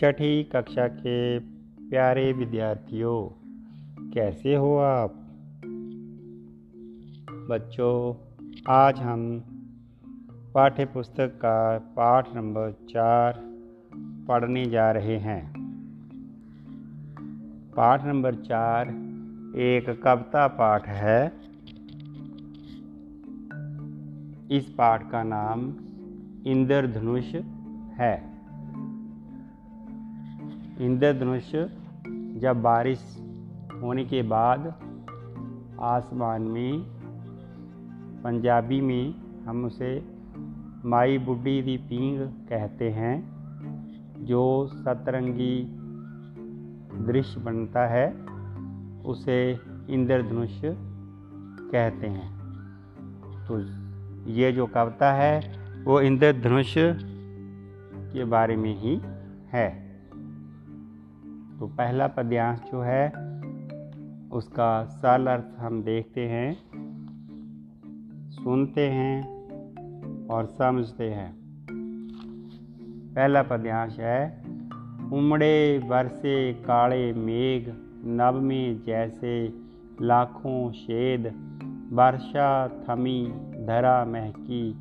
छठी कक्षा के प्यारे विद्यार्थियों, कैसे हो आप? बच्चों, आज हम पाठ्य पुस्तक का पाठ नंबर चार पढ़ने जा रहे हैं। पाठ नंबर चार एक कविता पाठ है। इस पाठ का नाम इंद्रधनुष है। इंद्रधनुष जब बारिश होने के बाद आसमान में, पंजाबी में हम उसे माई बुढ़ी दी पींग कहते हैं, जो सतरंगी दृश्य बनता है, उसे इंद्रधनुष कहते हैं। तो ये जो कविता है, वो इंद्रधनुष के बारे में ही है। तो पहला पद्यांश जो है, उसका सरल अर्थ हम देखते हैं, सुनते हैं और समझते हैं। पहला पद्यांश है, उमड़े बरसे काले मेघ नभ में जैसे लाखों शेद वर्षा थमी धरा महकी,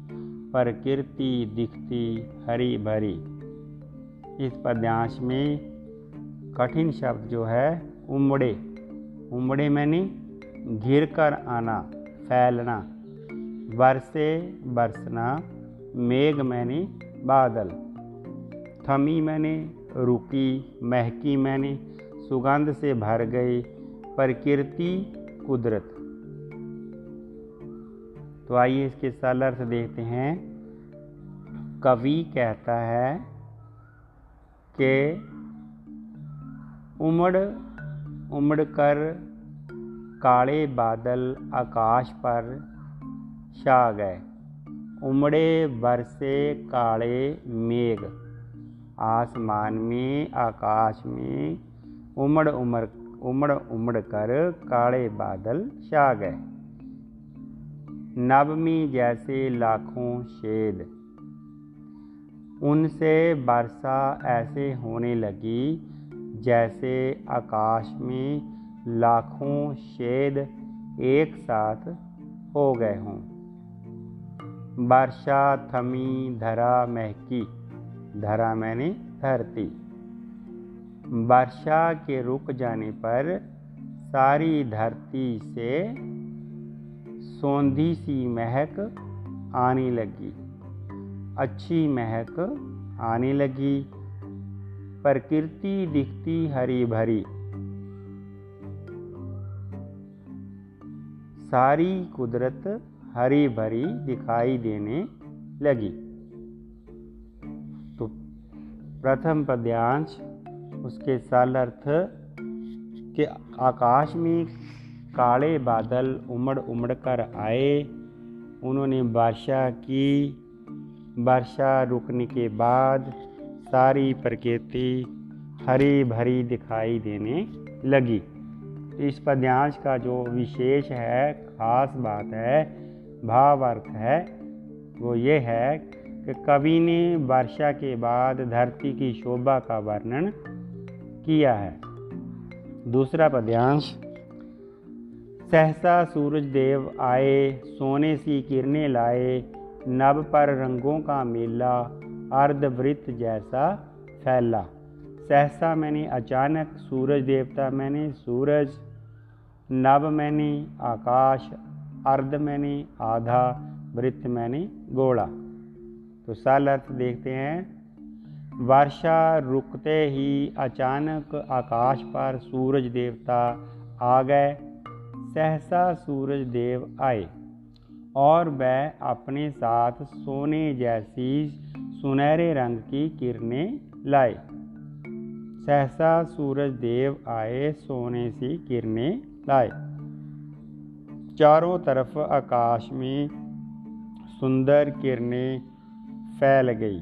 प्रकृति दिखती हरी भरी। इस पद्यांश में कठिन शब्द जो है, उमड़े। उमड़े मैंने घिर कर आना, फैलना। बरसे बरसना, मेघ मैंने बादल। थमी मैंने, रुकी महकी मैंने, सुगंध से भर गई प्रकृति कुदरत। तो आइए इसके सरल अर्थ देखते हैं। कवि कहता है कि उमड़ उमड़ कर काले बादल आकाश पर छा गए। उमड़े बरसे काले मेघ। आसमान में, आकाश में उमड़ उमड़ उमड़ उमड़ कर काले बादल छा गए। नवमी जैसे लाखों शेद उनसे वर्षा ऐसे होने लगी जैसे आकाश में लाखों शेद एक साथ हो गए हों। वर्षा, थमी, धरा, महकी, धरा मैंने धरती। वर्षा के रुक जाने पर सारी धरती से सौंधी सी महक आने लगी। अच्छी महक आने लगी। प्रकृति दिखती हरी भरी सारी कुदरत हरी भरी दिखाई देने लगी। तो प्रथम पद्यांश, उसके साल अर्थ के आकाश में काले बादल उमड़ उमड़ कर आए। उन्होंने वर्षा की वर्षा रुकने के बाद सारी प्रकृति हरी भरी दिखाई देने लगी। इस पद्यांश का जो विशेष है, खास बात है भाव अर्थ है, वो ये है कि कवि ने वर्षा के बाद धरती की शोभा का वर्णन किया है। दूसरा पद्यांश, सहसा सूरज देव आए, सोने सी किरणें लाए, नभ पर रंगों का मेला अर्धवृत्त जैसा फैला। सहसा मैंने अचानक सूरज देवता, मैंने सूरज, नव मैंने आकाश, अर्ध मैंने आधा, वृत्त मैंने गोला। तो सल अर्थ देखते हैं, वर्षा रुकते ही अचानक आकाश पर सूरज देवता आ गए। सहसा सूरज देव आए और वह अपने साथ सोने जैसी सुनहरे रंग की किरणें लाए। सहसा सूरज देव आए, सोने सी किरणें लाए। चारों तरफ़ आकाश में सुंदर किरणें फैल गई।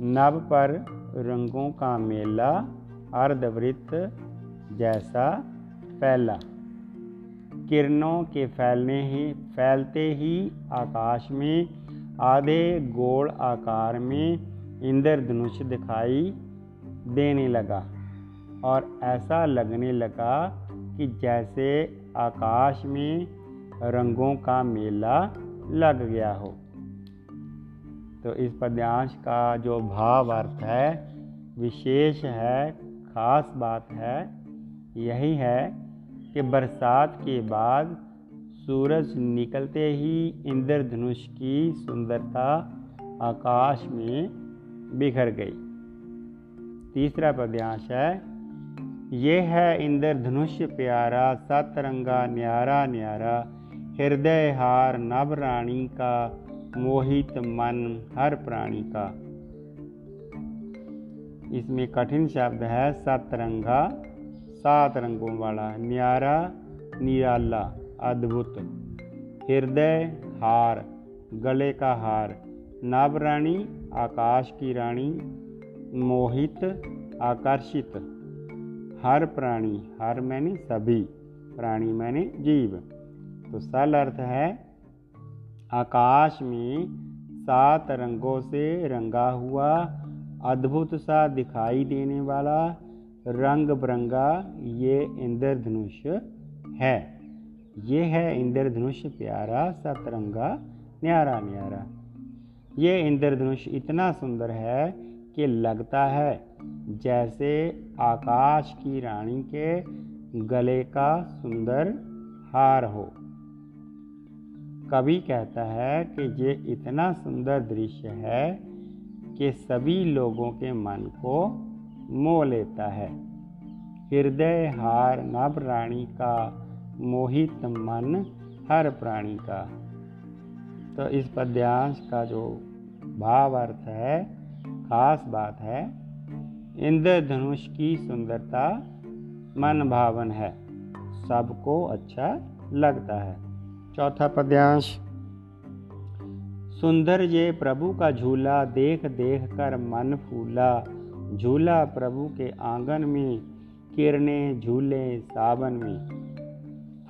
नभ पर रंगों का मेला अर्धवृत्त जैसा फैला। किरणों के फैलने ही, फैलते ही आकाश में आधे गोल आकार में इंद्रधनुष दिखाई देने लगा और ऐसा लगने लगा कि जैसे आकाश में रंगों का मेला लग गया हो। तो इस पद्यांश का जो भाव अर्थ है, विशेष है, खास बात है, यही है कि बरसात के बाद सूरज निकलते ही इंद्रधनुष की सुंदरता आकाश में बिखर गई। तीसरा पद्यांश है, ये है इंद्रधनुष, प्यारा सतरंगा, न्यारा न्यारा हृदय हार नभ रानी का, मोहित मन हर प्राणी का। इसमें कठिन शब्द है, सतरंगा, सात रंगों वाला, न्यारा, निराला। अद्भुत। हृदय हार, गले का हार, नभ रानी, आकाश की रानी, मोहित आकर्षित। हर प्राणी, हर मैंने, सभी प्राणी मैंने जीव। तो सल अर्थ है, आकाश में सात रंगों से रंगा हुआ, अद्भुत सा दिखाई देने वाला रंग बिरंगा ये इंद्रधनुष है। ये है इंद्रधनुष प्यारा सतरंगा, न्यारा न्यारा। ये इंद्रधनुष इतना सुंदर है कि लगता है, जैसे आकाश की रानी के गले का सुंदर हार हो। कवि कहता है कि ये इतना सुंदर दृश्य है कि सभी लोगों के मन को मोह लेता है। हृदय हार नभ रानी का मोहित मन हर प्राणी का। तो इस पद्यांश का जो भाव अर्थ है, खास बात है, इंद्रधनुष की सुंदरता, मन भावन है। सबको अच्छा लगता है। चौथा पद्यांश, सुंदर ये प्रभु का झूला देख देख कर मन फूला। झूला प्रभु के आँगन में, किरणें झूले सावन में।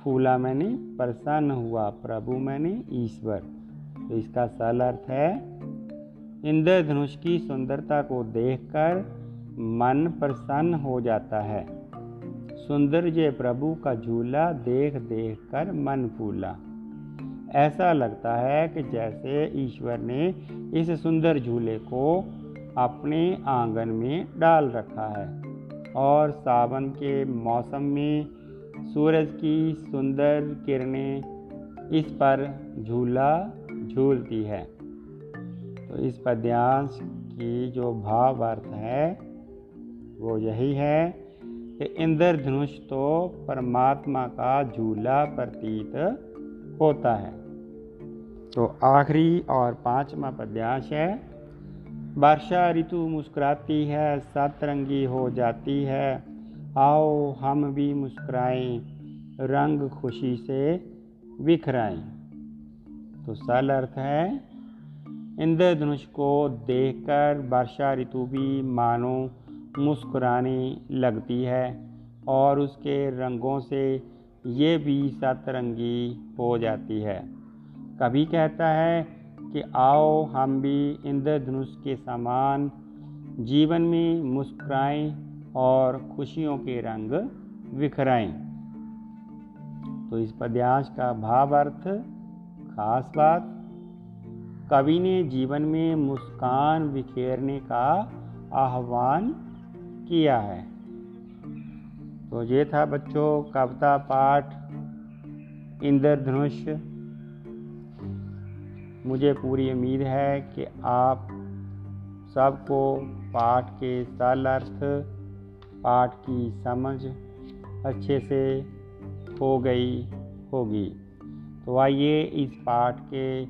फूला मैंने, प्रसन्न हुआ, प्रभु मैंने, ईश्वर। तो इसका सल अर्थ है, इंद्रधनुष की सुंदरता को देखकर मन प्रसन्न हो जाता है। सुंदर जय प्रभु का झूला देख देख कर मन फूला। ऐसा लगता है कि जैसे ईश्वर ने इस सुंदर झूले को अपने आँगन में डाल रखा है और सावन के मौसम में सूरज की सुंदर किरणें इस पर झूला झूलती है। तो इस पद्यांश की जो भाव अर्थ है, वो यही है कि इंद्रधनुष तो परमात्मा का झूला प्रतीत होता है। तो आखिरी और पांचवा पद्यांश है, वर्षा ऋतु मुस्कुराती है, सतरंगी हो जाती है आओ हम भी मुस्कुराएँ, रंग खुशी से बिखराएँ। तो सल अर्थ है, इंद्रधनुष को देखकर वर्षा ऋतु भी मानो मुस्कुराने लगती है और उसके रंगों से ये भी सतरंगी हो जाती है। कभी कहता है कि आओ हम भी इंद्रधनुष के समान जीवन में मुस्कुराएँ और खुशियों के रंग बिखराएँ। तो इस पद्यांश का भाव अर्थ खास बात, कवि ने जीवन में मुस्कान बिखेरने का आह्वान किया है। तो ये था बच्चों कविता पाठ, इंद्रधनुष। मुझे पूरी उम्मीद है कि आप सबको पाठ के सरल अर्थ पाठ की समझ अच्छे से हो गई होगी। तो आइए इस पाठ के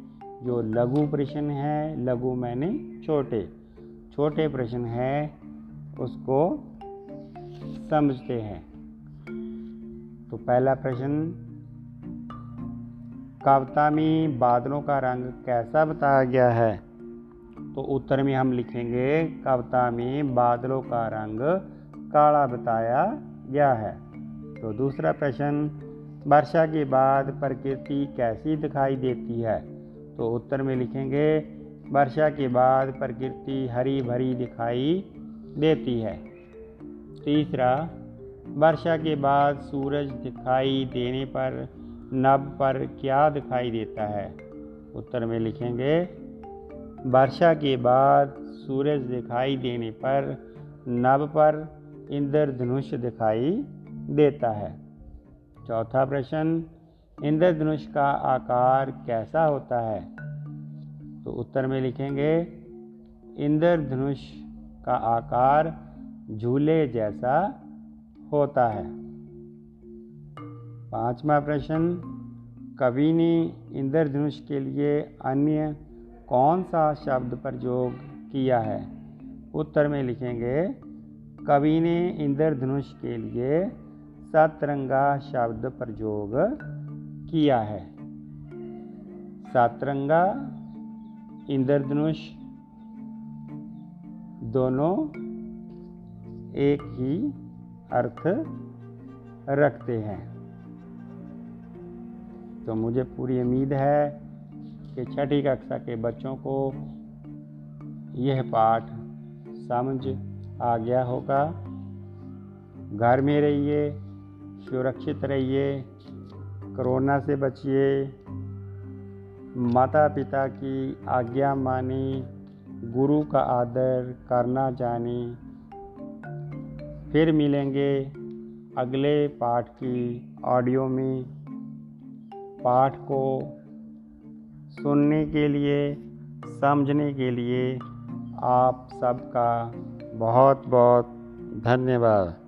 जो लघु प्रश्न है, लघु मैंने छोटे छोटे प्रश्न हैं, उसको समझते हैं। तो पहला प्रश्न, कविता में बादलों का रंग कैसा बताया गया है? तो उत्तर में हम लिखेंगे, कविता में बादलों का रंग काला बताया गया है। तो दूसरा प्रश्न, वर्षा के बाद प्रकृति कैसी दिखाई देती है? तो उत्तर में लिखेंगे, वर्षा के बाद प्रकृति हरी भरी दिखाई देती है। तीसरा, वर्षा के बाद सूरज दिखाई देने पर नब पर क्या दिखाई देता है? उत्तर में लिखेंगे, वर्षा के बाद सूरज दिखाई देने पर नब पर इंद्रधनुष दिखाई देता है। चौथा प्रश्न इंद्रधनुष का आकार कैसा होता है? तो उत्तर में लिखेंगे इंद्रधनुष का आकार झूले जैसा होता है। पांचवा प्रश्न, कवि ने इंद्रधनुष के लिए अन्य कौन सा शब्द प्रयोग किया है? उत्तर में लिखेंगे कवि ने इंद्रधनुष के लिए सतरंगा शब्द प्रयोग किया है। सतरंगा, इंद्रधनुष दोनों एक ही अर्थ रखते हैं। तो मुझे पूरी उम्मीद है कि छठी कक्षा के बच्चों को यह पाठ समझ आ गया होगा। घर में रहिए, सुरक्षित रहिए, कोरोना से बचिए। माता पिता की आज्ञा मानी, गुरु का आदर करना जानी। फिर मिलेंगे अगले पाठ की ऑडियो में। पाठ को सुनने के लिए, समझने के लिए आप सबका बहुत बहुत धन्यवाद।